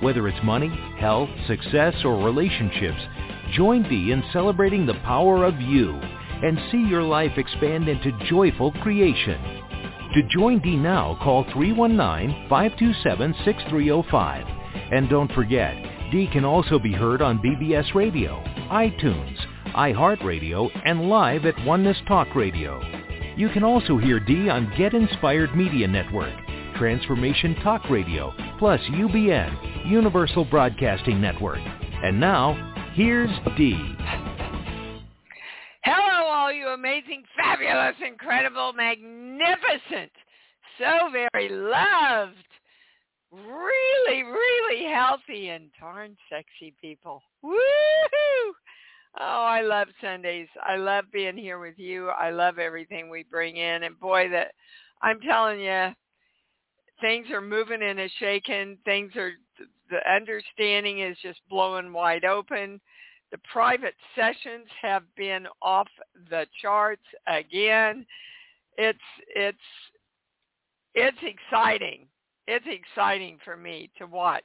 Whether it's money, health, success, or relationships, join Dee in celebrating the power of you and see your life expand into joyful creation. To join Dee now, call 319-527-6305. And don't forget, Dee can also be heard on BBS Radio, iTunes, iHeartRadio, and live at Oneness Talk Radio. You can also hear Dee on Get Inspired Media Network, Transformation Talk Radio, plus UBN, Universal Broadcasting Network. And now, here's Dee. Hello, all you amazing, fabulous, incredible, magnificent, so very loved, really, really healthy and darn sexy people. Woo! Oh, I love Sundays. I love being here with you. I love everything we bring in. And boy, that I'm telling you, things are moving and a shaking. Things are, the understanding is just blowing wide open. The private sessions have been off the charts again. It's, it's, it's exciting it's exciting for me to watch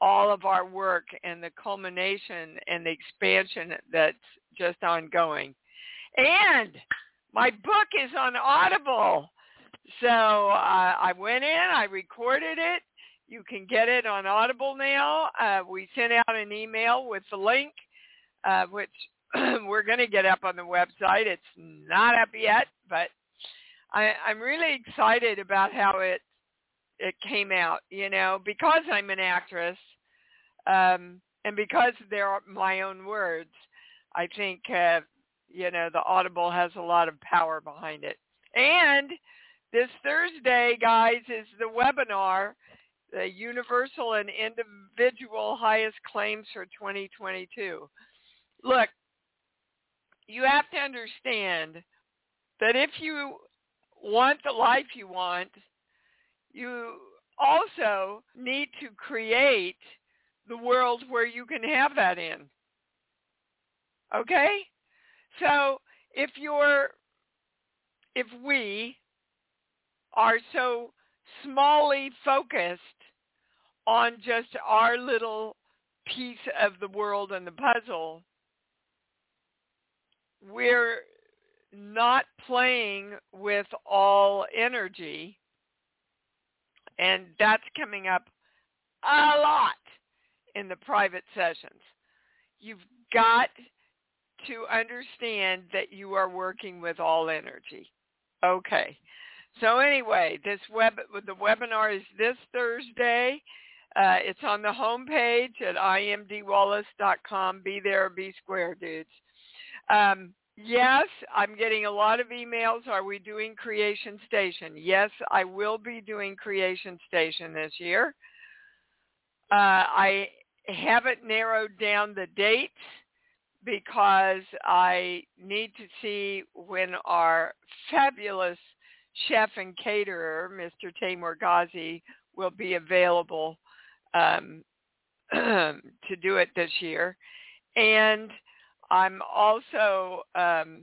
all of our work and the culmination and the expansion that's just ongoing. And my book is on Audible. So uh, I went in, I recorded it. You can get it on Audible now. Uh, we sent out an email with the link, uh, which we're going to get up on the website. It's not up yet, but I, I'm really excited about how it it came out, you know, because I'm an actress, um, and because they're my own words, I think, uh, you know, the Audible has a lot of power behind it. And this Thursday, guys, is the webinar, the Universal and Individual Highest Claims for 2022. Look, you have to understand that if you want the life you want, you also need to create the world where you can have that in. Okay? So if you're, if we are so smallly focused on just our little piece of the world and the puzzle, we're not playing with all energy and that's coming up a lot in the private sessions. You've got to understand that you are working with all energy. Okay. So anyway, this web the webinar is this Thursday. Uh, it's on the homepage at iamdeewallace.com. Be there, be square, dudes. Um, Yes, I'm getting a lot of emails. Are we doing Creation Station? Yes, I will be doing Creation Station this year. Uh, I haven't narrowed down the dates because I need to see when our fabulous chef and caterer, Mr. Taimur Ghazi, will be available um, to do it this year. And I'm also um,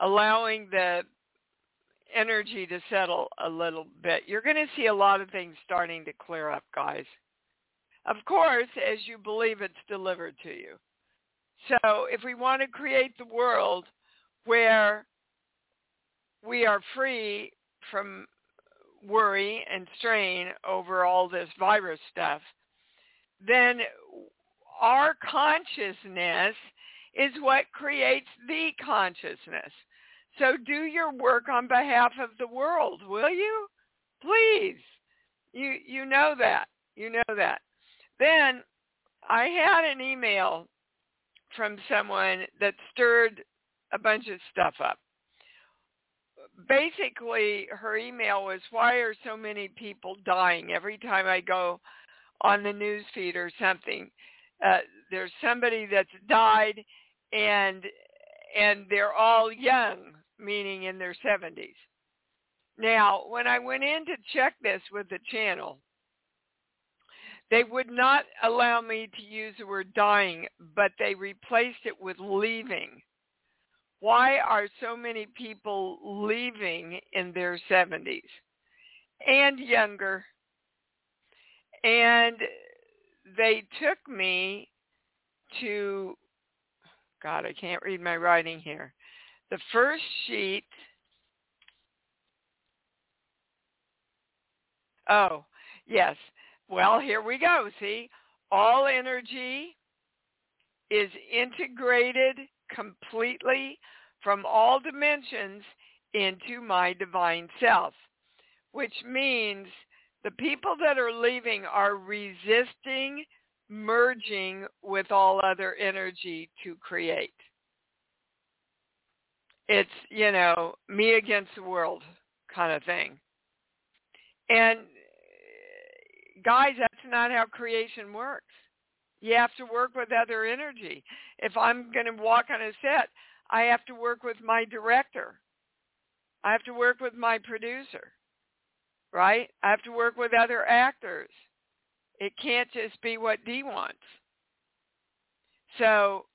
allowing the energy to settle a little bit. You're going to see a lot of things starting to clear up, guys. Of course, as you believe it's delivered to you. So if we want to create the world where we are free from worry and strain over all this virus stuff, then our consciousness is what creates the consciousness. So do your work on behalf of the world, will you? Please. You you know that. You know that. Then I had an email from someone that stirred a bunch of stuff up. Basically, her email was, why are so many people dying every time I go on the news feed or something. Uh, there's somebody that's died and and they're all young, meaning in their 70s. Now, when I went in to check this with the channel, they would not allow me to use the word dying, but they replaced it with leaving. Why are so many people leaving in their 70s and younger? And they took me to, God, I can't read my writing here. The first sheet, oh, yes, well, here we go. See, all energy is integrated completely from all dimensions into my divine self, which means the people that are leaving are resisting merging with all other energy to create. It's, you know, me against the world kind of thing. And guys, that's not how creation works. You have to work with other energy. If I'm going to walk on a set, I have to work with my director. I have to work with my producer, right? I have to work with other actors. It can't just be what Dee wants. So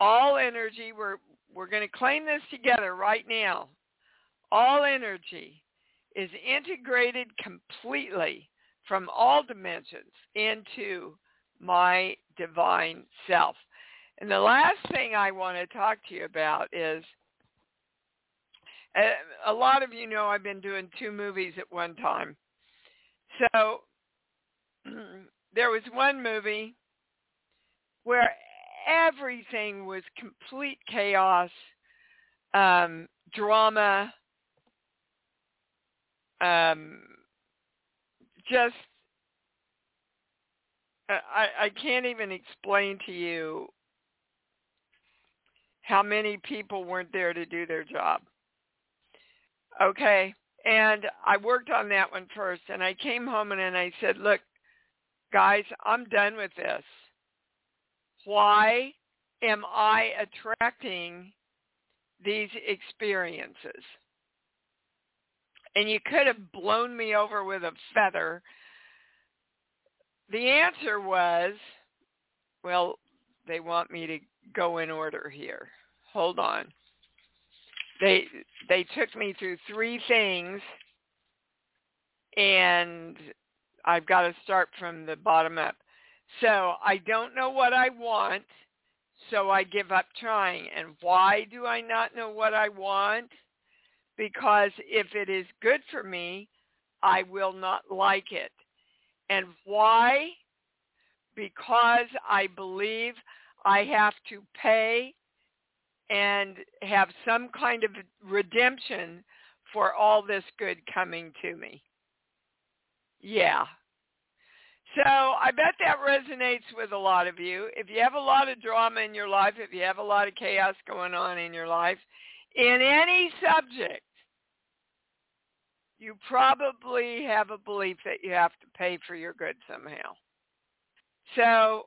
all energy, we're, we're going to claim this together right now. All energy is integrated completely from all dimensions into my divine self. And the last thing I want to talk to you about is uh, a lot of you know I've been doing two movies at one time. So there was one movie where everything was complete chaos, um, drama, um, just I, I can't even explain to you how many people weren't there to do their job. Okay. And I worked on that one first and I came home and, and I said, look, guys, I'm done with this. Why am I attracting these experiences? and you could have blown me over with a feather. The answer was, well, they want me to go in order here. Hold on. They they took me through three things and I've got to start from the bottom up. So I don't know what I want, so I give up trying. And why do I not know what I want? because if it is good for me, I will not like it. And why? Because I believe I have to pay and have some kind of redemption for all this good coming to me. Yeah. So I bet that resonates with a lot of you. If you have a lot of drama in your life, if you have a lot of chaos going on in your life, in any subject, you probably have a belief that you have to pay for your good somehow. So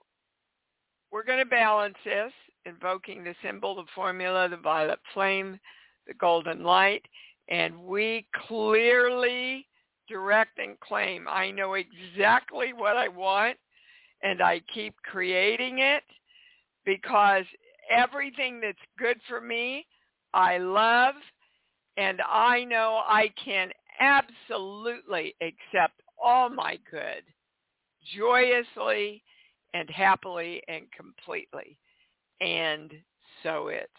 we're going to balance this, invoking the symbol, the formula, the violet flame, the golden light, and we clearly direct and claim. I know exactly what I want, and I keep creating it because everything that's good for me, I love, and I know I can absolutely accept all my good joyously and happily and completely. And so it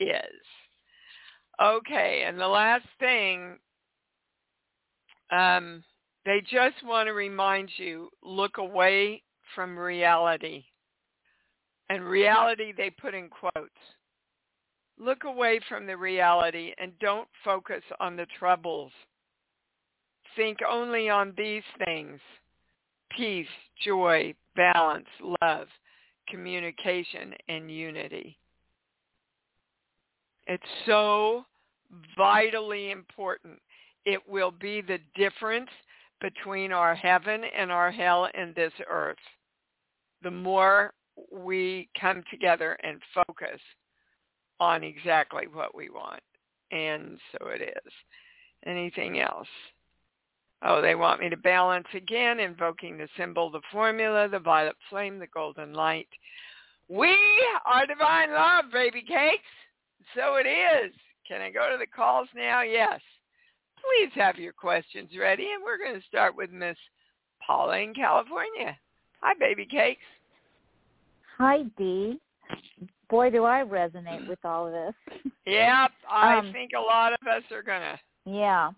is. Okay, and the last thing, um, they just want to remind you, look away from reality. And reality they put in quotes. Look away from the reality and don't focus on the troubles. Think only on these things. Peace, joy, balance, love, communication, and unity. It's so vitally important. It will be the difference between our heaven and our hell in this earth, the more we come together and focus on exactly what we want. And so it is. Anything else? Oh, they want me to balance again, invoking the symbol, the formula, the violet flame, the golden light. We are divine love, baby cakes. So it is. Can I go to the calls now? Yes. Please have your questions ready, and we're going to start with Miss Paula in California. Hi, baby cakes. Hi, Dee. Boy, do I resonate with all of this. Yep, I um, think a lot of us are gonna. Yeah.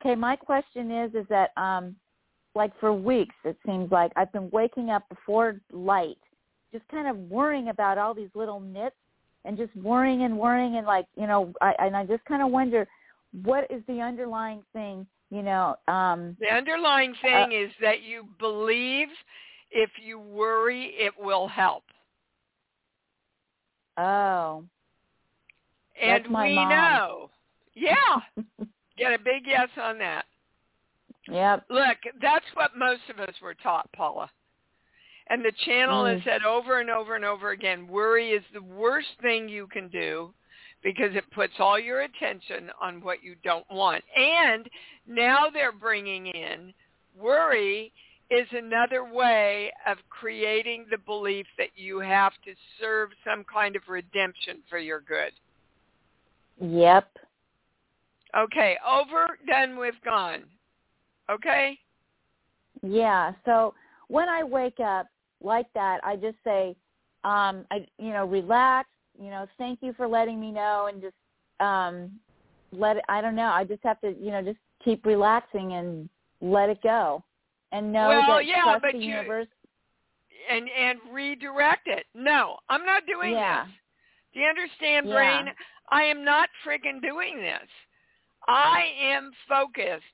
Okay, my question is, is that um, like for weeks it seems like I've been waking up before light, just kind of worrying about all these little nits, and just worrying and worrying and like you know, I and I just kind of wonder what is the underlying thing, you know. um The underlying uh, thing uh, is that you believe if you worry, it will help. Oh. And we mom. know. Yeah. Get a big yes on that. Yep. Look, that's what most of us were taught, Paula. And the channel mm. has said over and over and over again, worry is the worst thing you can do because it puts all your attention on what you don't want. And now they're bringing in worry is another way of creating the belief that you have to serve some kind of redemption for your good. Yep. Okay, over, done with, gone. Okay? Yeah, so when I wake up like that, I just say, um, I, you know, relax, you know, thank you for letting me know and just um, let it, I don't know, I just have to, you know, just keep relaxing and let it go and know well, that yeah, trust but the you, universe. And and redirect it. No, I'm not doing yeah. this. Do you understand, yeah. brain? I am not friggin' doing this. I am focused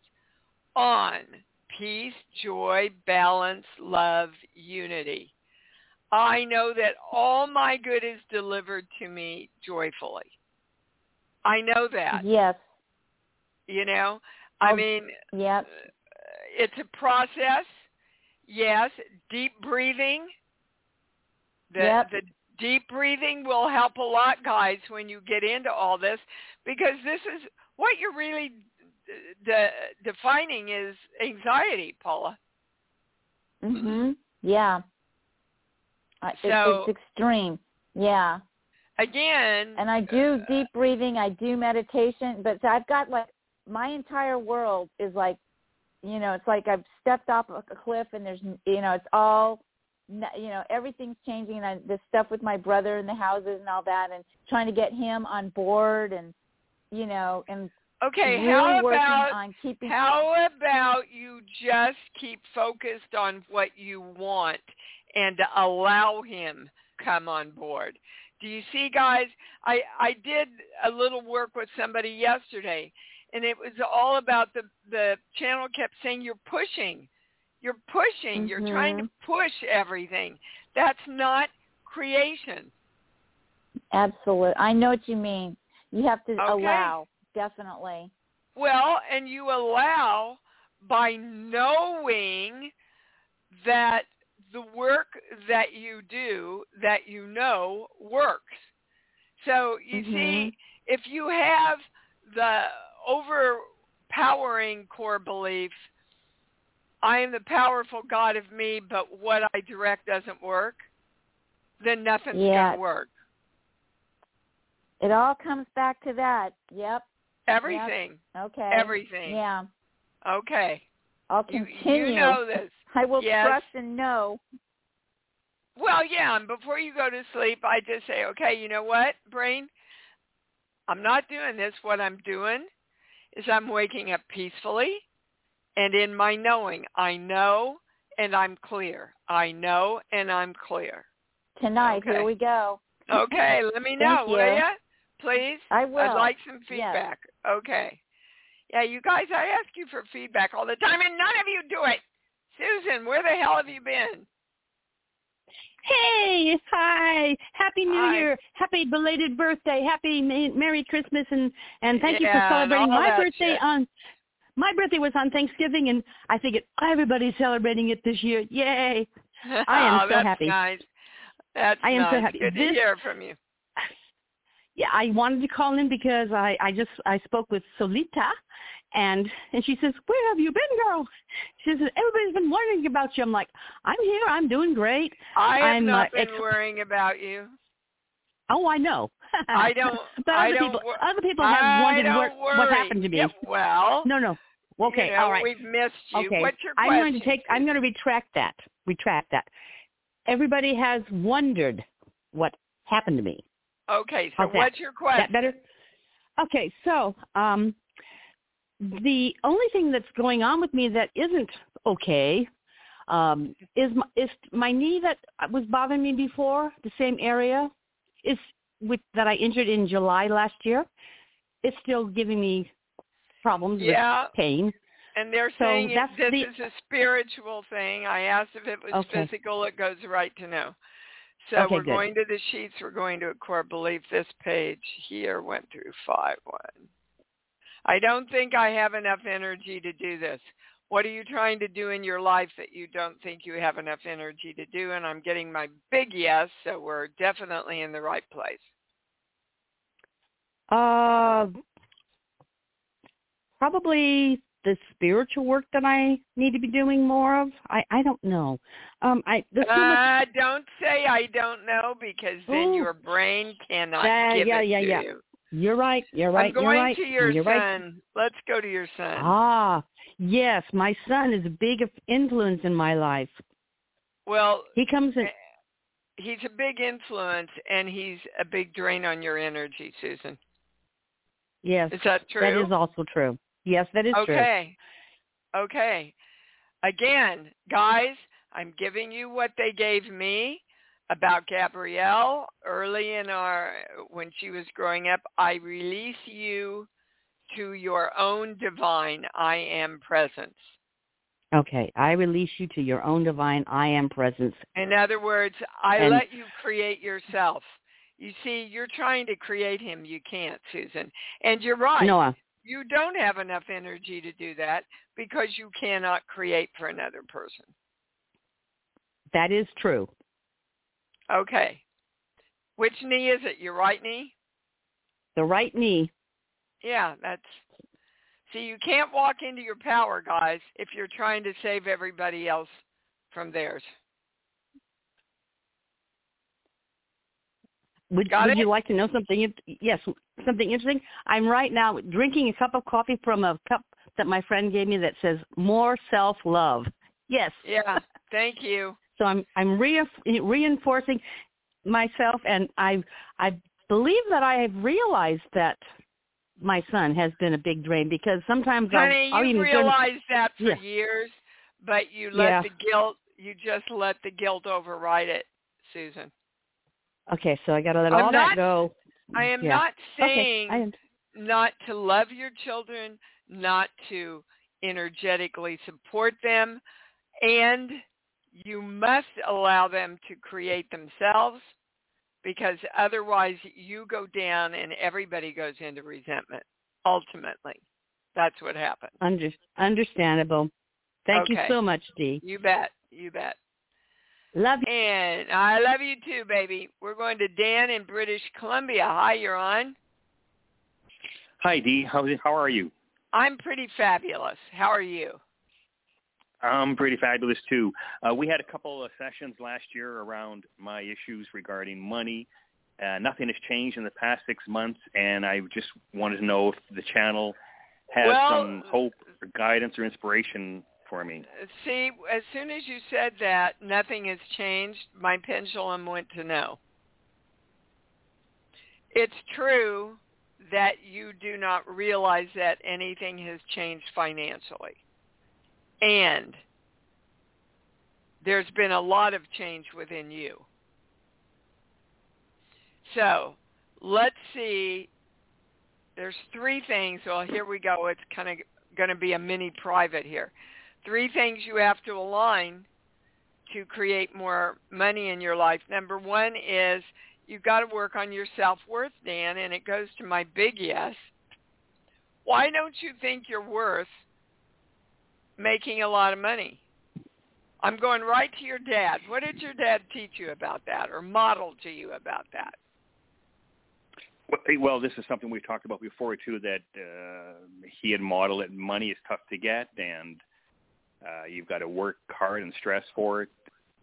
on peace, joy, balance, love, unity. I know that all my good is delivered to me joyfully. I know that. Yes. You know, I oh, mean, yep uh, it's a process. Yes, deep breathing. The, yep. the deep breathing will help a lot, guys, when you get into all this, because this is what you're really de- defining is anxiety, Paula. Mhm. Yeah. So, it's extreme. Yeah. Again. And I do uh, deep breathing. I do meditation, but I've got like my entire world is like you know, it's like I've stepped off a cliff and there's, you know, it's all, you know, everything's changing. And I, the stuff with my brother and the houses and all that, and trying to get him on board, and you know, and okay, really how working about on keeping. How about you just keep focused on what you want and allow him come on board? Do you see, guys? I I did a little work with somebody yesterday and it was all about the the channel kept saying you're pushing you're pushing mm-hmm. you're trying to mm-hmm. push everything that's not creation absolutely i know what you mean you have to okay. allow definitely well and you allow by knowing that the work that you do that you know works so you mm-hmm. see if you have the overpowering core belief, I am the powerful God of me, but what I direct doesn't work, then nothing's yeah. going to work. It all comes back to that. Yep. Everything. Yep. Okay. Everything. Yeah. Okay. I'll continue. You, you know this. I will yes. trust and know. Well, yeah, and before you go to sleep, I just say, okay, you know what, brain? I'm not doing this. What I'm doing is I'm waking up peacefully and in my knowing. I know and I'm clear. I know and I'm clear. Tonight, okay. here we go. Okay, let me know, will you? Please? I will. I'd like some feedback. Yes. Okay. Yeah, you guys, I ask you for feedback all the time and none of you do it. Susan, where the hell have you been? Hey, hi, happy New hi. Year, happy belated birthday, happy Merry Christmas, and and thank yeah, you for celebrating my birthday shit. on my birthday was on Thanksgiving, and I figured everybody's celebrating it this year. Yay! I am oh, so that's happy. Nice. That's I am nice. so happy. Good This- to hear from you. Yeah, I wanted to call in because I I just I spoke with Solita, and and she says, "Where have you been, girl?" She says, "Everybody's been worrying about you." I'm like, "I'm here. I'm doing great." I have I'm, not uh, been ex- worrying about you. Oh, I know. I don't. but I other don't people, wor- other people have I wondered what, worry. what happened to me. Yeah, well, No, no. Okay, you know, all right. We've missed you. Okay, What's your I'm going to take. I'm going to retract that. Retract that. Everybody has wondered what happened to me. Okay, so that? what's your question? that better? Okay, so um, the only thing that's going on with me that isn't okay um, is my, is my knee that was bothering me before, the same area, is with that I injured in July last year. It's still giving me problems Yeah. with pain. And they're So saying this the- is a spiritual thing. I asked if it was Okay. physical. It goes right to no. So Okay, we're good. going to the sheets. We're going to a core belief. This page here went through five one. I don't think I have enough energy to do this. What are you trying to do in your life that you don't think you have enough energy to do? And I'm getting my big yes, so we're definitely in the right place. Uh, probably the spiritual work that I need to be doing more of. I I don't know. Um, I so much. Uh, don't say I don't know because then Ooh. your brain cannot Yeah, give yeah, it yeah, to yeah. you. You're right. You're right. I'm going you're right. to your you're right. son. Let's go to your son. Ah, yes. My son is a big influence in my life. well, He comes in. he's a big influence and he's a big drain on your energy, Susan. Yes, Is that true? that is also true. Yes, that is true. okay. Okay. Again, guys, I'm giving you what they gave me about Gabrielle early in our when she was growing up. I release you to your own divine I am presence. Okay, I release you to your own divine I am presence. In other words, I And- let you create yourself. You see, you're trying to create him. You can't, Susan. And you're right. Noah. You don't have enough energy to do that because you cannot create for another person. That is true. Okay. Which knee is it? Your right knee? The right knee. Yeah, that's See, you can't walk into your power, guys, if you're trying to save everybody else from theirs. Would, would you like to know something? Yes, something interesting. I'm right now drinking a cup of coffee from a cup that my friend gave me that says "More Self Love." Yes. Yeah. Thank you. So I'm I'm re- reinforcing myself, and I I believe that I have realized that my son has been a big drain because sometimes Honey, I'll, I'll you realized that for Yeah. years, but you let Yeah. the guilt you just let the guilt override it, Susan. Okay, so I got to let I'm all not- that go. I am Yeah. not Okay, saying I am. not to love your children, not to energetically support them, and you must allow them to create themselves because otherwise you go down and everybody goes into resentment ultimately. That's what happens. Under, understandable. Thank you so much, Dee. You bet. You bet. Love you. And I love you too, baby. We're going to Dan in British Columbia. Hi, you're on. Hi, Dee. How how are you? I'm pretty fabulous. How are you? I'm pretty fabulous too. Uh, we had a couple of sessions last year around my issues regarding money. Uh, nothing has changed in the past six months, and I just wanted to know if the channel has Well- some hope or guidance or inspiration for me. See, as soon as you said that, nothing has changed. My pendulum went to no. It's true that you do not realize that anything has changed financially. And there's been a lot of change within you. So let's see. There's three things. Well, here we go. It's kind of going to be a mini private here. Three things you have to align to create more money in your life. Number one is you've got to work on your self-worth, Dan, and it goes to my big yes. Why don't you think you're worth making a lot of money. I'm going right to your dad. What did your dad teach you about that or model to you about that? Well, this is something we talked about before too. That uh, he had modeled it. Money is tough to get, and uh, you've got to work hard and stress for it.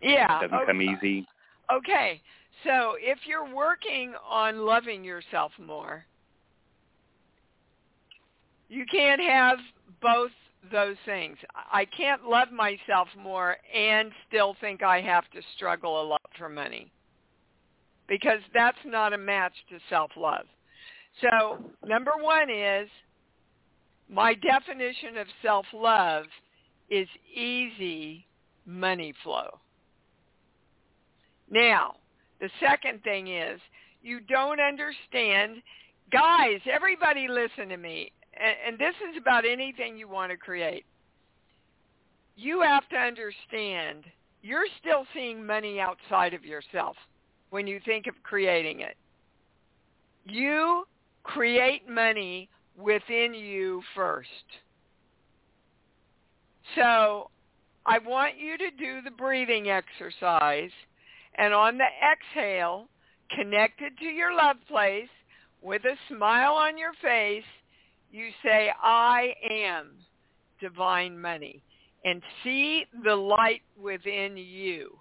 Yeah, it doesn't okay. come easy. Okay, so if you're working on loving yourself more, you can't have both those things. I can't love myself more and still think I have to struggle a lot for money because that's not a match to self-love. So number one is my definition of self-love is easy money flow. Now, the second thing is you don't understand. Guys, everybody listen to me. And, this is about anything you want to create. You have to understand you're still seeing money outside of yourself when you think of creating it. You create money within you first. So I want you to do the breathing exercise and on the exhale, connected to your love place with a smile on your face, you say, I am divine money and see the light within you.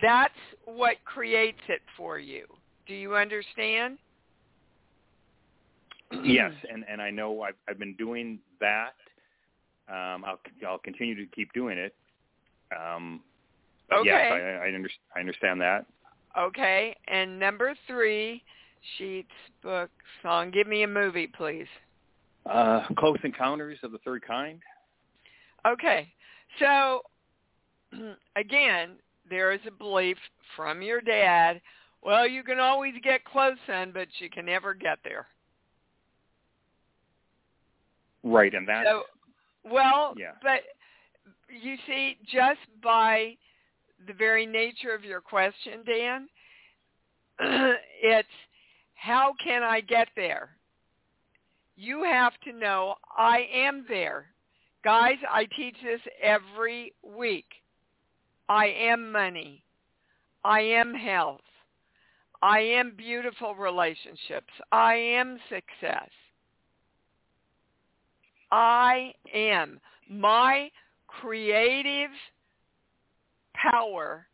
That's what creates it for you. Do you understand? yes, and and I know I've I've been doing that. Um, I'll I'll continue to keep doing it. Um, okay. Yes, I, I, under, I understand that. Okay, and number three, sheets, book, song. Give me a movie, please. Uh, Close Encounters of the Third Kind. Okay, so again, there is a belief from your dad. Well, you can always get close, son, but you can never get there. Right, and that. So, well, yeah. but you see, just by the very nature of your question, Dan, it's how can I get there? You have to know I am there. Guys, I teach this every week. I am money. I am health. I am beautiful relationships. I am success. I am. My creative power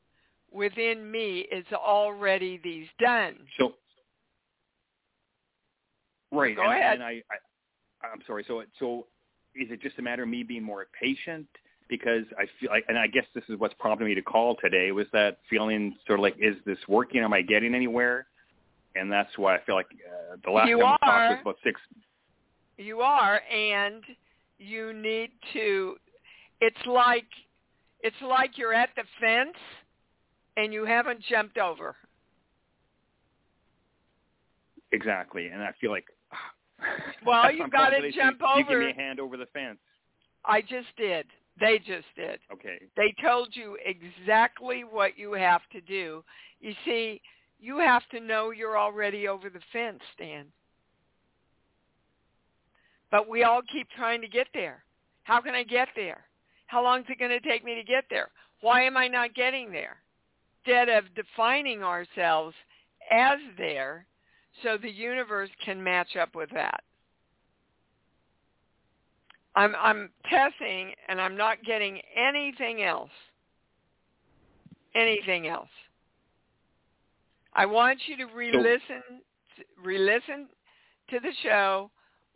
within me is already these done. So, right. Go and, ahead. And I, I, I'm sorry. So, so is it just a matter of me being more patient? Because I feel like, and I guess this is what's prompted me to call today, was that feeling sort of like, is this working? Am I getting anywhere? And that's why I feel like uh, the last You time we talked was about six. You are, and you need to. It's like it's like you're at the fence and you haven't jumped over. Exactly, and I feel like. Well, you've got to jump so You give over. me a hand over the fence. I just did. They just did. Okay. They told you exactly what you have to do. You see, you have to know you're already over the fence, Dan. But we all keep trying to get there. How can I get there? How long is it going to take me to get there? Why am I not getting there? Instead of defining ourselves as there so the universe can match up with that. I'm I'm testing and I'm not getting anything else. Anything else. I want you to re-listen re-listen to the show,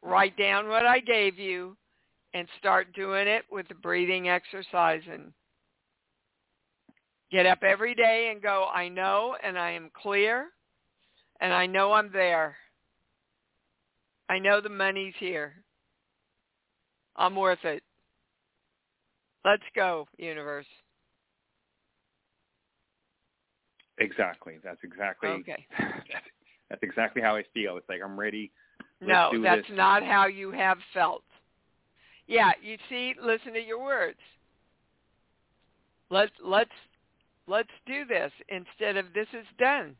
write down what I gave you and start doing it with the breathing exercise and get up every day and go, I know and I am clear and I know I'm there. I know the money's here. I'm worth it. Let's go, universe. Exactly. That's exactly. Okay. That's, that's exactly how I feel. It's like I'm ready. No, that's this. not how you have felt. Yeah, you see, listen to your words. Let's let's let's do this instead of this is done.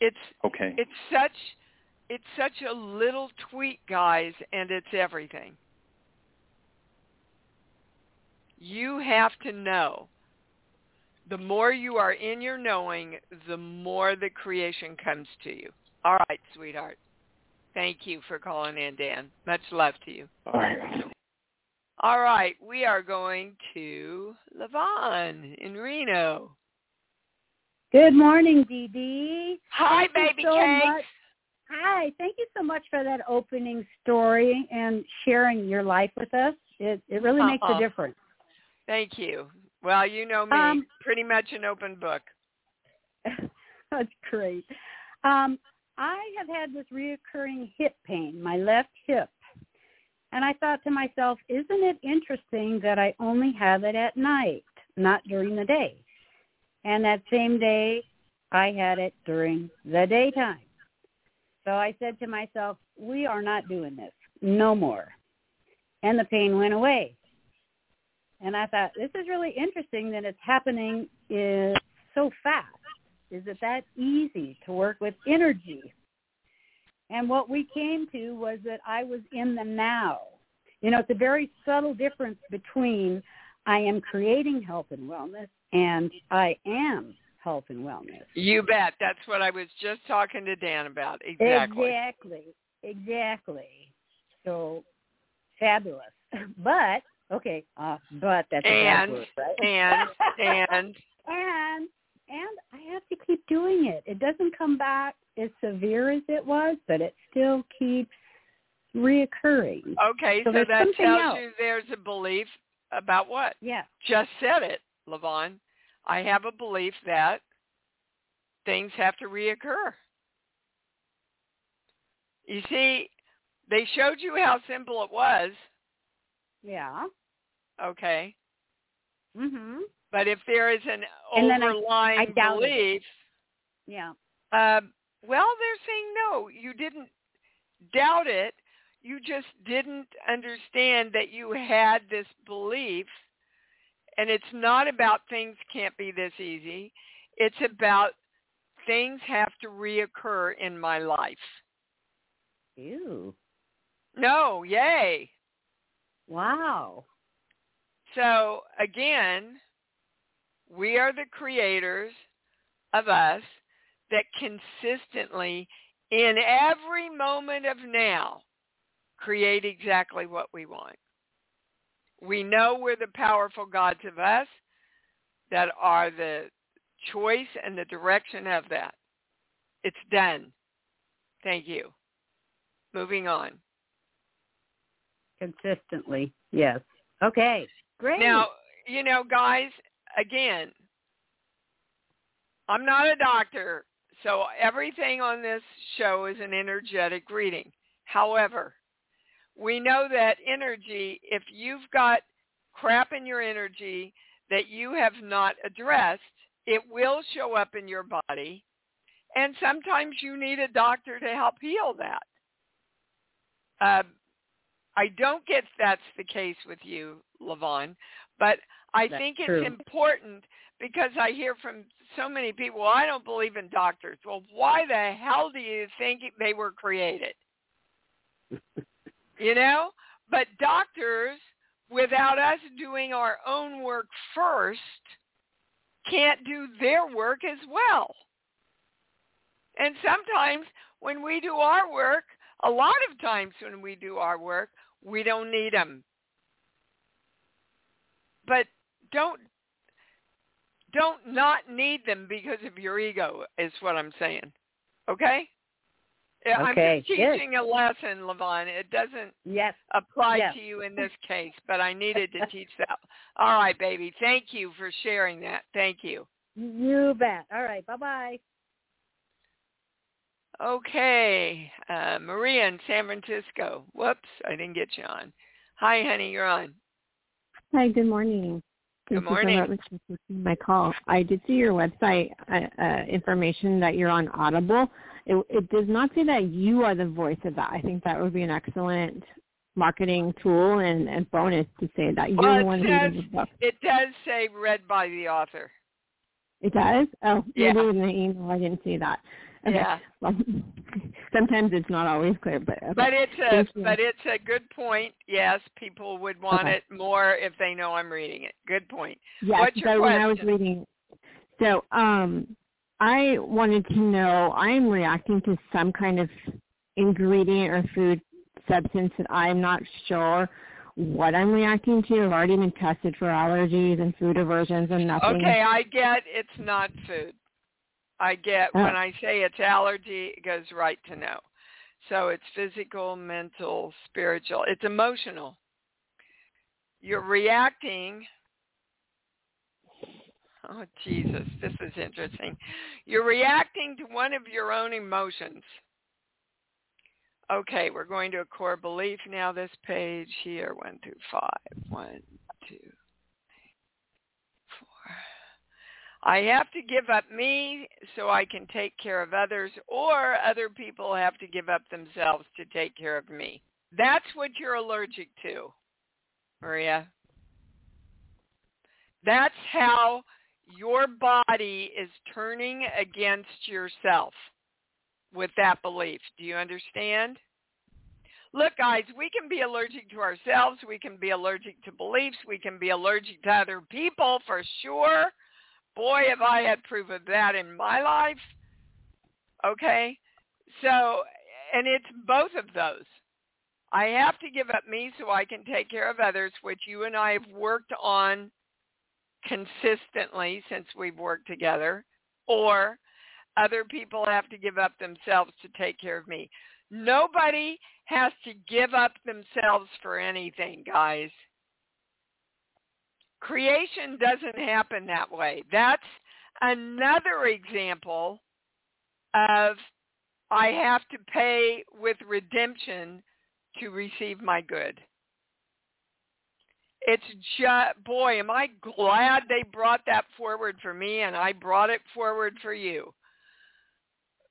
It's Okay. it's such it's such a little tweak, guys, and it's everything. You have to know. The more you are in your knowing, the more the creation comes to you. All right, sweetheart. Thank you for calling in, Dan. Much love to you. All right. All right, we are going to Levon in Reno. Good morning, Dee Dee. Hi, Thank baby you so cakes. much. Hi, thank you so much for that opening story and sharing your life with us. It it really makes Uh-uh. a difference. Thank you. Well, you know me, Um, pretty much an open book. That's great. Um, I have had this reoccurring hip pain, my left hip. And I thought to myself, isn't it interesting that I only have it at night, not during the day? And that same day, I had it during the daytime. So I said to myself, we are not doing this. No more. And the pain went away. And I thought, this is really interesting that it's happening is so fast. Is it that easy to work with energy? And what we came to was that I was in the now. You know, it's a very subtle difference between I am creating health and wellness and I am health and wellness. You bet. That's what I was just talking to Dan about. Exactly. Exactly. Exactly. So fabulous. But okay, uh, but that's a bad And- word, right? And and and and I have to keep doing it. It doesn't come back as severe as it was, but it still keeps reoccurring. okay, So so, that tells else. you there's a belief about what? Yeah. Just said it, Levon. I have a belief that things have to reoccur. You see, they showed you how simple it was, Yeah. Okay? Mhm. But if there is an And then I- overlying I doubted it. belief, Yeah. Um, well, they're saying no. You didn't doubt it. You just didn't understand that you had this belief. And it's not about things can't be this easy. It's about things have to reoccur in my life. Ew. No, yay. Wow. So again, we are the creators of us that consistently, in every moment of now, create exactly what we want. We know we're the powerful gods of us that are the choice and the direction of that. It's done. Thank you. Moving on. Consistently. Yes. Okay. Great. Now, you know, guys, again, I'm not a doctor, so everything on this show is an energetic reading. However, we know that energy, if you've got crap in your energy that you have not addressed, it will show up in your body. And sometimes you need a doctor to help heal that. Uh, I don't get that's the case with you, Levon, but I That's think it's true. important because I hear from so many people, well, I don't believe in doctors. Well, why the hell do you think they were created? you know? But doctors, without us doing our own work first, can't do their work as well. And sometimes when we do our work, a lot of times when we do our work, we don't need them. But don't don't not need them because of your ego is what I'm saying. Okay? Okay, I'm just teaching a lesson, Levon. It doesn't yes. apply Yes. to you in this case, but I needed to teach that. All right, baby. Thank you for sharing that. Thank you. You bet. All right. Bye bye. Okay, uh, Maria in San Francisco. Whoops, I didn't get you on. Hi, honey, you're on. Hi, good morning. Good Thank you morning. so much for taking my call. I did see your website uh, uh, information that you're on Audible. It, it does not say that you are the voice of that. I think that would be an excellent marketing tool and, and bonus to say that you're Well, the one says- reading the book. It does say read by the author. It does? Oh, Yeah. maybe in the email I didn't see that. Okay. Yeah. Well, sometimes it's not always clear, but okay. But it's a Thank you. but it's a good point. Yes, people would want Okay. it more if they know I'm reading it. Good point. Yes, What's your so when I was reading, so um, I wanted to know. I am reacting to some kind of ingredient or food substance that I'm not sure what I'm reacting to. I've already been tested for allergies and food aversions and nothing. Okay, I get it's not food. I get Oh. when I say it's allergy, it goes right to no. So it's physical, mental, spiritual. It's emotional. You're reacting. Oh, Jesus, this is interesting. You're reacting to one of your own emotions. Okay, we're going to a core belief now. This page here, one through five. One, two, I have to give up me so I can take care of others, or other people have to give up themselves to take care of me. That's what you're allergic to, Maria. That's how your body is turning against yourself with that belief. Do you understand? Look, guys, we can be allergic to ourselves. We can be allergic to beliefs. We can be allergic to other people for sure. Boy, have I had proof of that in my life. Okay? So, and it's both of those. I have to give up me so I can take care of others, which you and I have worked on consistently since we've worked together, or other people have to give up themselves to take care of me. Nobody has to give up themselves for anything, guys. Creation doesn't happen that way. That's another example of I have to pay with redemption to receive my good. It's just, boy, am I glad they brought that forward for me and I brought it forward for you.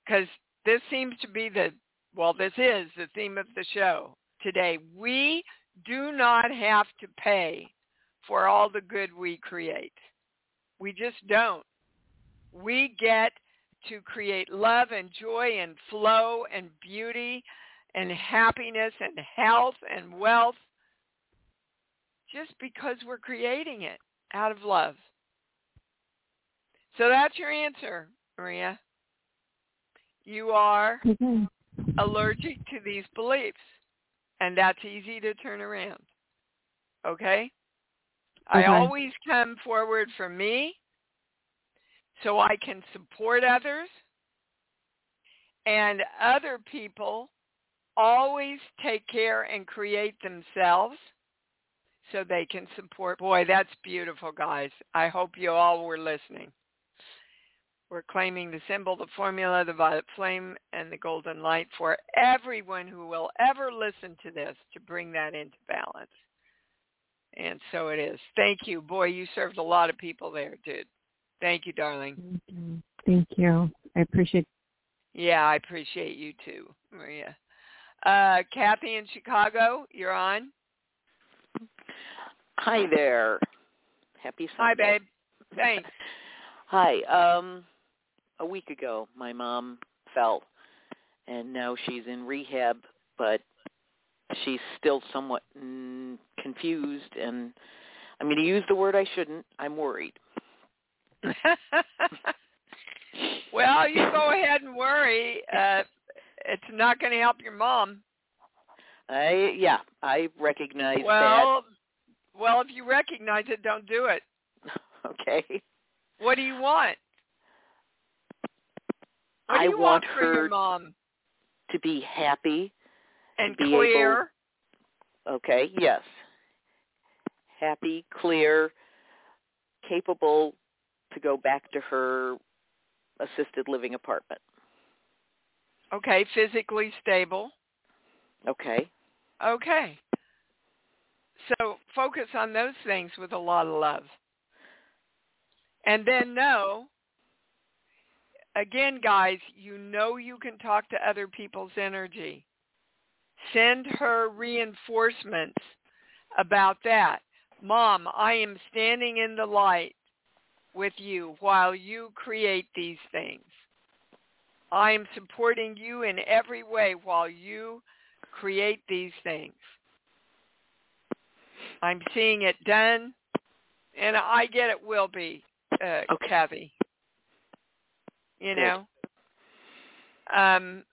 Because this seems to be the, well, this is the theme of the show today. We do not have to pay for all the good we create. We just don't. We get to create love and joy and flow and beauty and happiness and health and wealth just because we're creating it out of love. So that's your answer, Maria. You are Mhm. allergic to these beliefs, and that's easy to turn around. Okay? I always come forward for me so I can support others, and other people always take care and create themselves so they can support. Boy, that's beautiful, guys. I hope you all were listening. We're claiming the symbol, the formula, the violet flame, and the golden light for everyone who will ever listen to this to bring that into balance. And so it is. Thank you. Boy, you served a lot of people there, dude. Thank you, darling. Thank you. I appreciate. Yeah, I appreciate you too, Maria. Uh, Kathy in Chicago, you're on. Hi there. Happy Sunday. Hi, babe. Thanks. Hi. Um, a week ago, my mom fell, and now she's in rehab, but she's still somewhat mm, confused, and I'm going to use the word I shouldn't. I'm worried. well, you go ahead and worry. Uh, it's not going to help your mom. I yeah, I recognize Well, well, if you recognize it, don't do it. Okay. What do you want? What do I you want for your her mom? to be happy. And be clear. Okay, yes. Happy, clear, capable to go back to her assisted living apartment. Okay, physically stable. Okay. Okay. So focus on those things with a lot of love. And then know, again, guys, you know you can talk to other people's energy. Send her reinforcements about that. Mom, I am standing in the light with you while you create these things. I am supporting you in every way while you create these things. I'm seeing it done, and I get it will be, uh, Okay. Kathy. You know, um,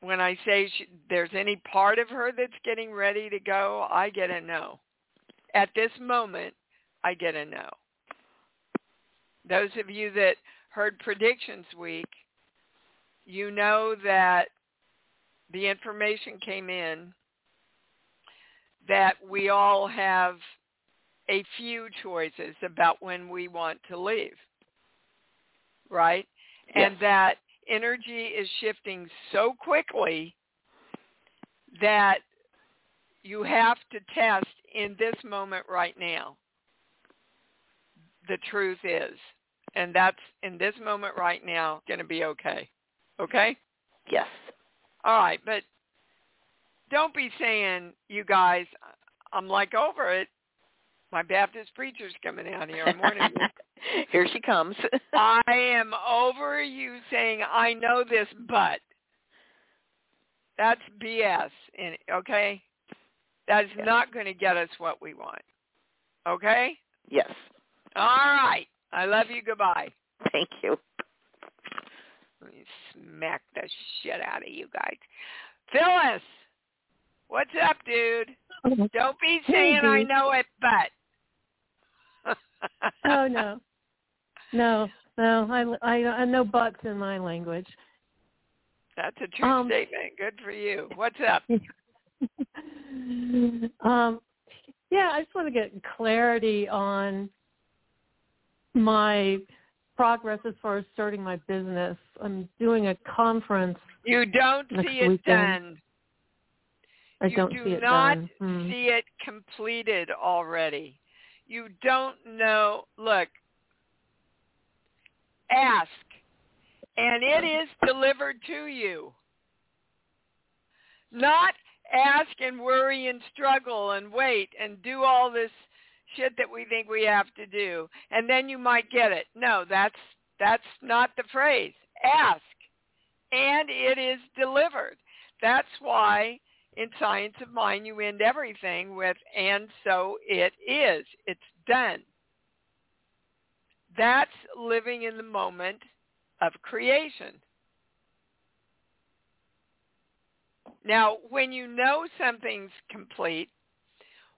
when I say she, there's any part of her that's getting ready to go, I get a no. At this moment, I get a no. Those of you that heard Predictions Week, you know that the information came in that we all have a few choices about when we want to leave, right? And that energy is shifting so quickly that you have to test in this moment right now. The truth is, and that's in this moment right now going to be okay. Okay? Yes. All right, but don't be saying, you guys, I'm like over it. My Baptist preacher's coming out here. I'm warning you. Here she comes. I am over you saying, I know this, but that's BS. In, okay? That is Yes. not going to get us what we want. Okay? yes. All right. I love you. Goodbye. Thank you. Let me smack the shit out of you guys. Phyllis, what's up, dude? Don't be saying I know it, but. Oh no, no, no. I, I, I know buts in my language. That's a true Um, statement. Good for you. What's up? um, yeah, I just want to get clarity on my progress as far as starting my business. I'm doing a conference. You don't see it weekend. done. I you don't do see it not done. Hmm. see it completed already. You don't know. Look, ask, and it is delivered to you. Not ask and worry and struggle and wait and do all this shit that we think we have to do, and then you might get it. No, that's that's not the phrase. Ask, and it is delivered. That's why in Science of Mind you end everything with, and so it is. It's done. That's living in the moment of creation. Now, when you know something's complete,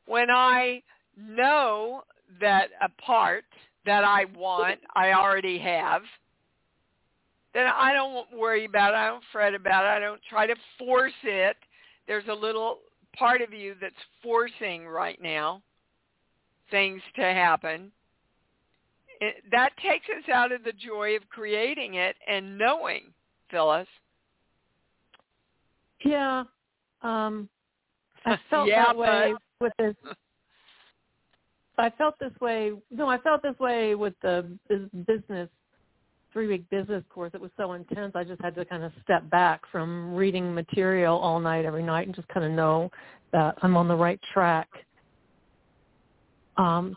when I know that a part that I want, I already have, then I don't worry about it. I don't fret about it. I don't try to force it. There's a little part of you that's forcing right now things to happen. It, that takes us out of the joy of creating it and knowing, Phyllis. Yeah. Um I felt Yeah, that way but- with this I felt this way no, I felt this way with the bus- business three week business course. It was so intense I just had to kind of step back from reading material all night every night and just kind of know that I'm on the right track. Um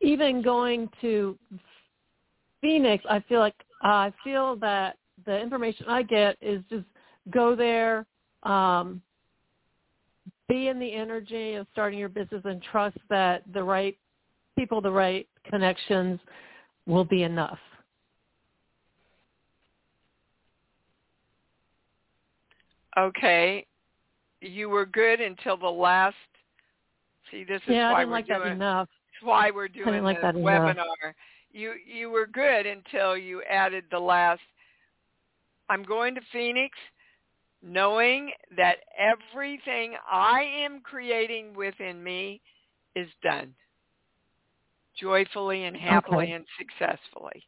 even going to Phoenix, I feel like I feel that the information I get is just go there, um, be in the energy of starting your business and trust that the right people, the right connections will be enough. Okay. You were good until the last See, this is yeah, why I didn't we're like doing that enough. That's why we're doing like this enough. webinar. You you were good until you added the last. I'm going to Phoenix, knowing that everything I am creating within me is done, joyfully and happily Okay. and successfully.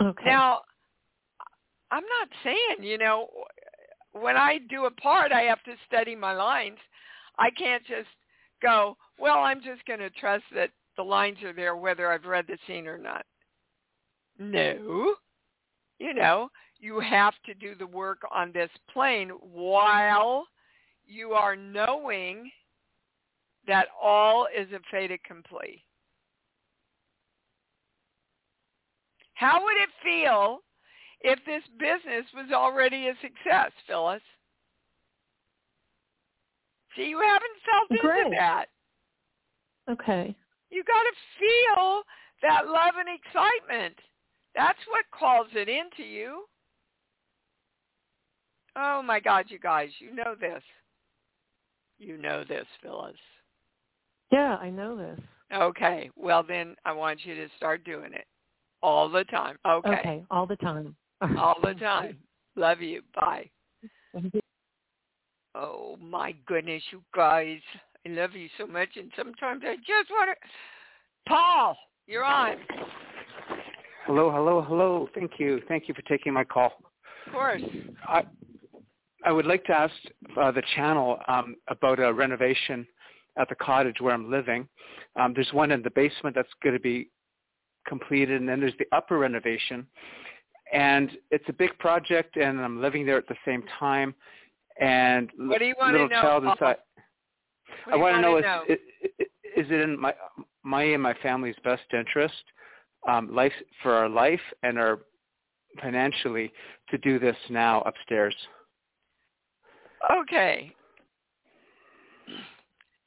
Okay. Now, I'm not saying you know when I do a part, I have to study my lines. I can't just go, well, I'm just going to trust that the lines are there whether I've read the scene or not. No. You know, you have to do the work on this plane while you are knowing that all is a fait accompli. How would it feel if this business was already a success, Phyllis? See, you haven't felt Great. into that. Okay. You got to feel that love and excitement. That's what calls it into you. Oh my God, you guys, you know this. You know this, Phyllis. Yeah, I know this. Okay, well then I want you to start doing it all the time. Okay, Okay, all the time. all the time. Love you. Bye. Oh my goodness, you guys. I love you so much and sometimes I just want to Paul, you're on. Hello, hello, hello. Thank you. Thank you for taking my call. Of course. I I would like to ask uh, the channel um, about a renovation at the cottage where I'm living. Um, there's one in the basement that's going to be completed, and then there's the upper renovation. And it's a big project, and I'm living there at the same time. And What do you want little to know? child inside. I want to know, know? is, is, is it in my my and my family's best interest, um, life for our life and our financially, to do this now upstairs? Okay.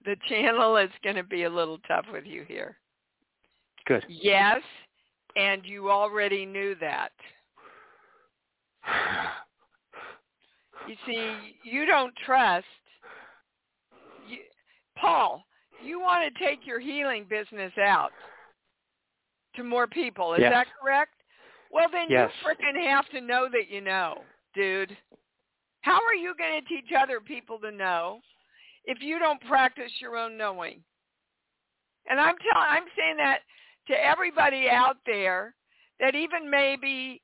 The channel is going to be a little tough with you here. Good. Yes, and you already knew that. You see, you don't trust. You, Paul, you want to take your healing business out to more people. Is Yes. that correct? Well, then Yes. you freaking have to know that you know, dude. How are you going to teach other people to know if you don't practice your own knowing? And I'm telling, I'm saying that to everybody out there that even maybe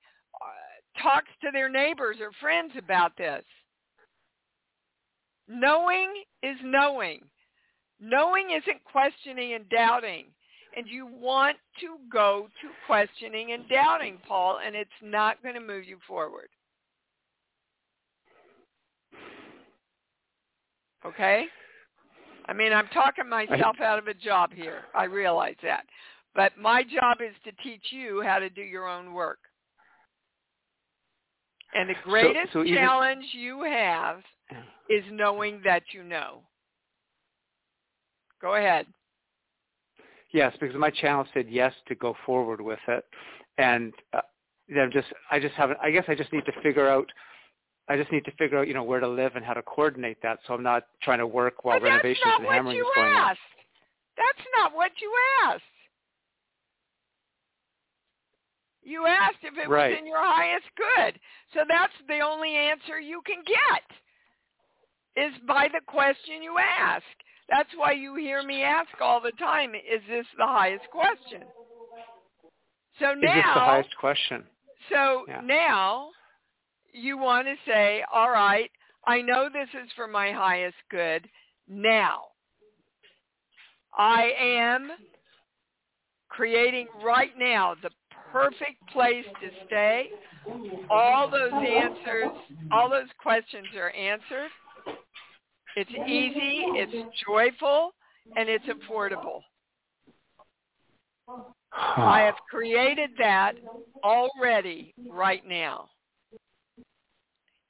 talks to their neighbors or friends about this. Knowing is knowing. Knowing isn't questioning and doubting. And you want to go to questioning and doubting, Paul, and it's not going to move you forward. Okay? I mean, I'm talking myself out of a job here. I realize that. But my job is to teach you how to do your own work. And the greatest so even- challenge you have is knowing that you know. Go ahead. Yes, because my channel said yes to go forward with it, and uh, then just I just haven't. I guess I just need to figure out. I just need to figure out, you know, where to live and how to coordinate that, so I'm not trying to work while But renovations and hammering is going on. asked. That's not what you asked. You asked if it Right. was in your highest good. So that's the only answer you can get is by the question you ask. That's why you hear me ask all the time, is this the highest question? So Is this the now, highest question? so Yeah. now you want to say, all right, I know this is for my highest good. Now, I am creating right now the perfect place to stay. All those answers, all those questions are answered. It's easy, it's joyful, and it's affordable. I have created that already right now.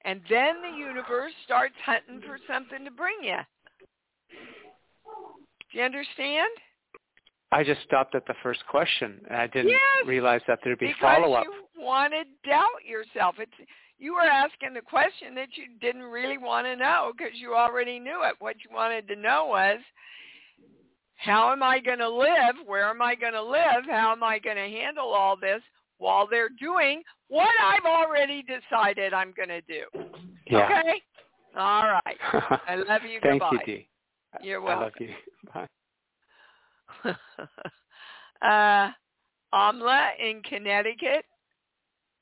And then the universe starts hunting for something to bring you. Do you understand? I just stopped at the first question, and I didn't Yes, realize that there'd be follow-up. Because you want to doubt yourself. It's you were asking the question that you didn't really want to know because you already knew it. What you wanted to know was, how am I going to live? Where am I going to live? How am I going to handle all this while they're doing what I've already decided I'm going to do? Yeah. Okay. All right. I love you. Thank Goodbye. you, Dee. You're I love welcome. you. Bye. uh, Amla in Connecticut.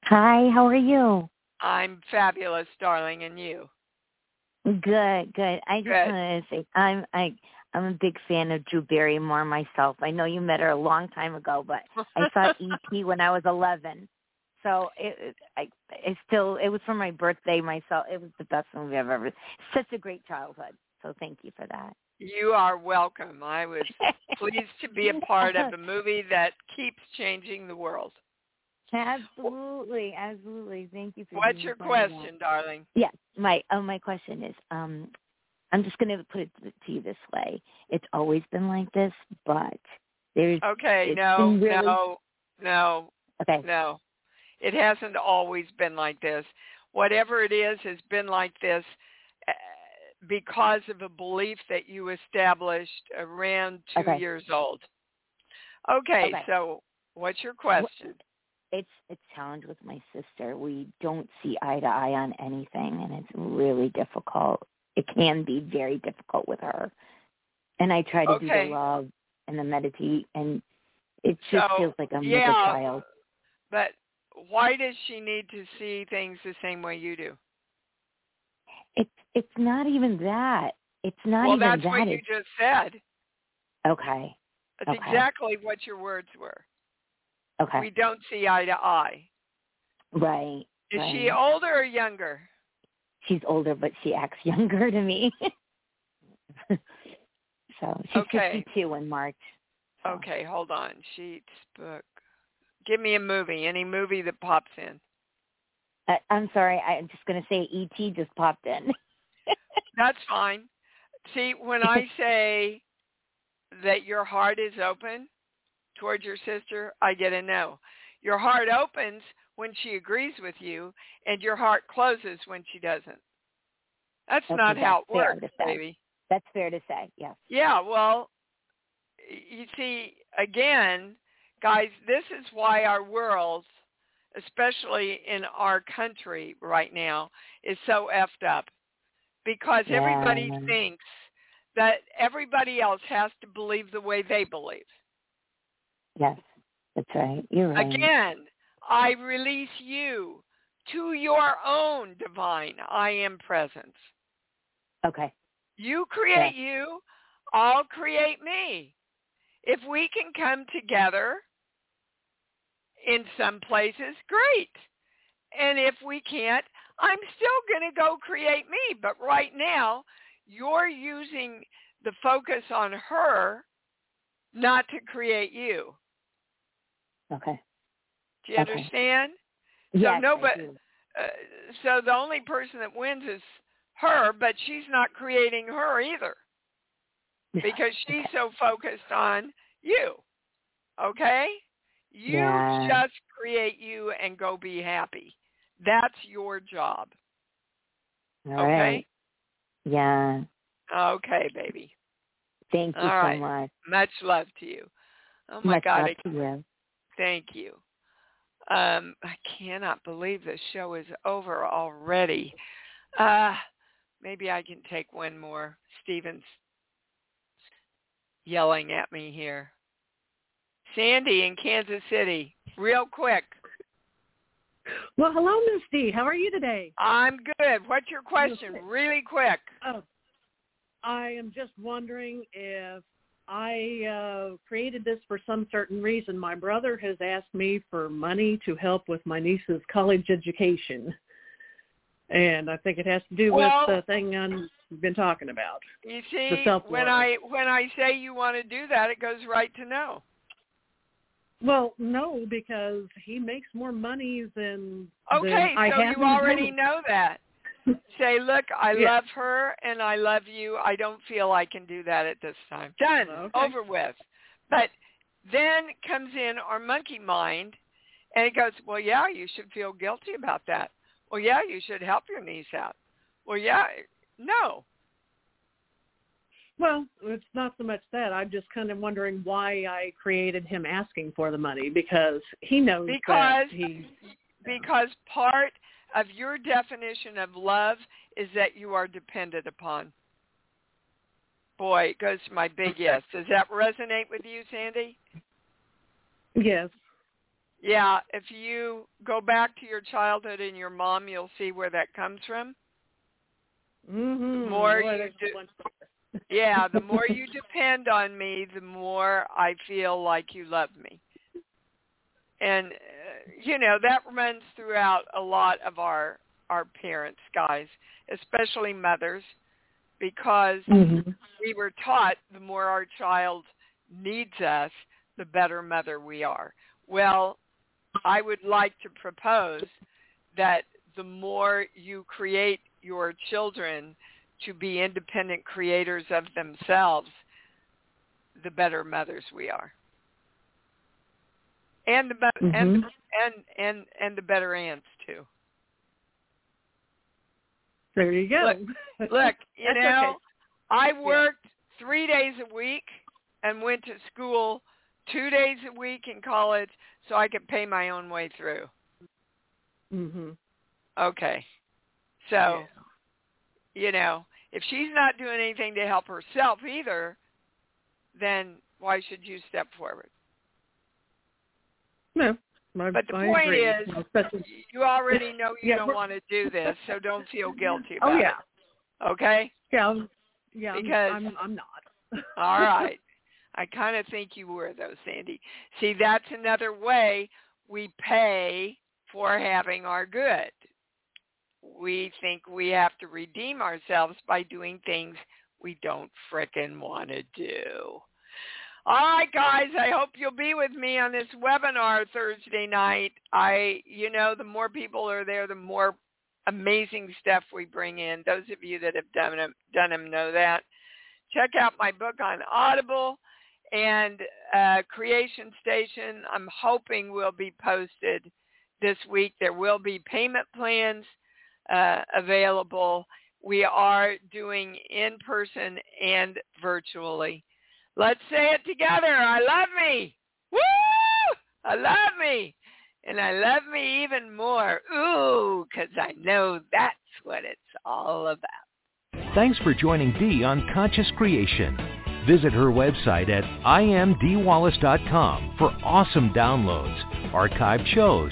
Hi, how are you? I'm fabulous, darling, and you. Good, good. I just Good. wanted to say I'm I I'm a big fan of Drew Barrymore myself. I know you met her a long time ago, but I saw E.T. when I was 11. So it, it I I still it was for my birthday myself. It was the best movie I've ever. Such a great childhood. So thank you for that. You are welcome. I was pleased to be a part of a movie that keeps changing the world. Absolutely, absolutely. Thank you for. What's your question, darling? Yes, my oh, my question is, um, I'm just going to put it to you this way: It's always been like this, but there's okay. No, really... no, no. Okay. No, it hasn't always been like this. Whatever it is has been like this uh, because of a belief that you established around two okay. years old. Okay, okay, so what's your question? It's it's challenge with my sister. We don't see eye to eye on anything, and it's really difficult. It can be very difficult with her, and I try to okay. do the love and the meditate, and it just so, feels like I'm yeah, with a child. But why does she need to see things the same way you do? It's it's not even that. It's not well, even that. Well, that's that. what you just said. Okay. That's okay. exactly what your words were. Okay. We don't see eye to eye. Right. Is right. she older or younger? She's older, but she acts younger to me. so she's okay. 52 in March. So. Okay, hold on. Sheets, book. Give me a movie. Any movie that pops in. Uh, I'm sorry. I'm just going to say E.T. just popped in. That's fine. See, when I say that your heart is open towards your sister, I get a no. Your heart opens when she agrees with you, and your heart closes when she doesn't. That's okay, not that's how it works, baby. That's fair to say, yes. Yeah, well, you see, again, guys, this is why our world, especially in our country right now, is so effed up. Because yeah. everybody thinks that everybody else has to believe the way they believe. Yes, that's right. You're right. Again, I release you to your own divine I am presence. Okay. You create you, I'll create me. If we can come together in some places, great. And if we can't, I'm still going to go create me. But right now, you're using the focus on her not to create you. Okay. Do you okay. understand? Yes, so nobody uh, so the only person that wins is her, but she's not creating her either. Because she's okay. so focused on you. Okay? You yeah. just create you and go be happy. That's your job. All okay? Right. Yeah. Okay, baby. Thank you All so right. much. Much love to you. Oh my much God. love you. Thank you. Um, I cannot believe the show is over already. Uh, maybe I can take one more. Steven's yelling at me here. Sandy in Kansas City, real quick. Well, hello, Misty. How are you today? I'm good. What's your question? Really quick. Oh, I am just wondering if I uh, created this for some certain reason. My brother has asked me for money to help with my niece's college education. And I think it has to do well, with the thing I've been talking about. You see, when I when I say you want to do that, it goes right to no. Well, no, because he makes more money than okay. Than so you already know that. Say, look, I yeah. love her and I love you. I don't feel I can do that at this time. Done. Okay. Over with. But then comes in our monkey mind and it goes, well, yeah, you should feel guilty about that. Well, yeah, you should help your niece out. Well, yeah, no. Well, it's not so much that. I'm just kind of wondering why I created him asking for the money because he knows because that he because part of your definition of love is that you are dependent upon. Boy, it goes to my big yes. Does that resonate with you, Sandy? Yes. Yeah, if you go back to your childhood and your mom, you'll see where that comes from. Mm-hmm. The more Boy, you do, yeah, the more you depend on me, the more I feel like you love me. And uh, you know that runs throughout a lot of our our parents, guys, especially mothers, because mm-hmm. we were taught the more our child needs us, the better mother we are. Well, I would like to propose that the more you create your children to be independent creators of themselves, the better mothers we are. And the mm-hmm. and and and and the better aunts too. There you go. Look, look you know, okay. I worked three days a week and went to school two days a week in college so I could pay my own way through. Mm-hmm. Okay. So, yeah. you know, if she's not doing anything to help herself either, then why should you step forward? No. My, but the I point agree. is, you already know you yeah, don't want to do this, so don't feel guilty oh, about oh, yeah. it. Okay? Yeah. Um, yeah. Because I'm, I'm, I'm not. all right. I kind of think you were though, Sandy. See, that's another way we pay for having our good. We think we have to redeem ourselves by doing things we don't frickin' want to do. All right, guys, I hope you'll be with me on this webinar Thursday night. I, you know, the more people are there, the more amazing stuff we bring in. Those of you that have done them, done them know that. Check out my book on Audible and uh, Creation Station. I'm hoping will be posted this week. There will be payment plans uh, available. We are doing in person and virtually. Let's say it together. I love me. Woo! I love me. And I love me even more. Ooh, because I know that's what it's all about. Thanks for joining Dee on Conscious Creation. Visit her website at iamdeewallace.com for awesome downloads, archived shows,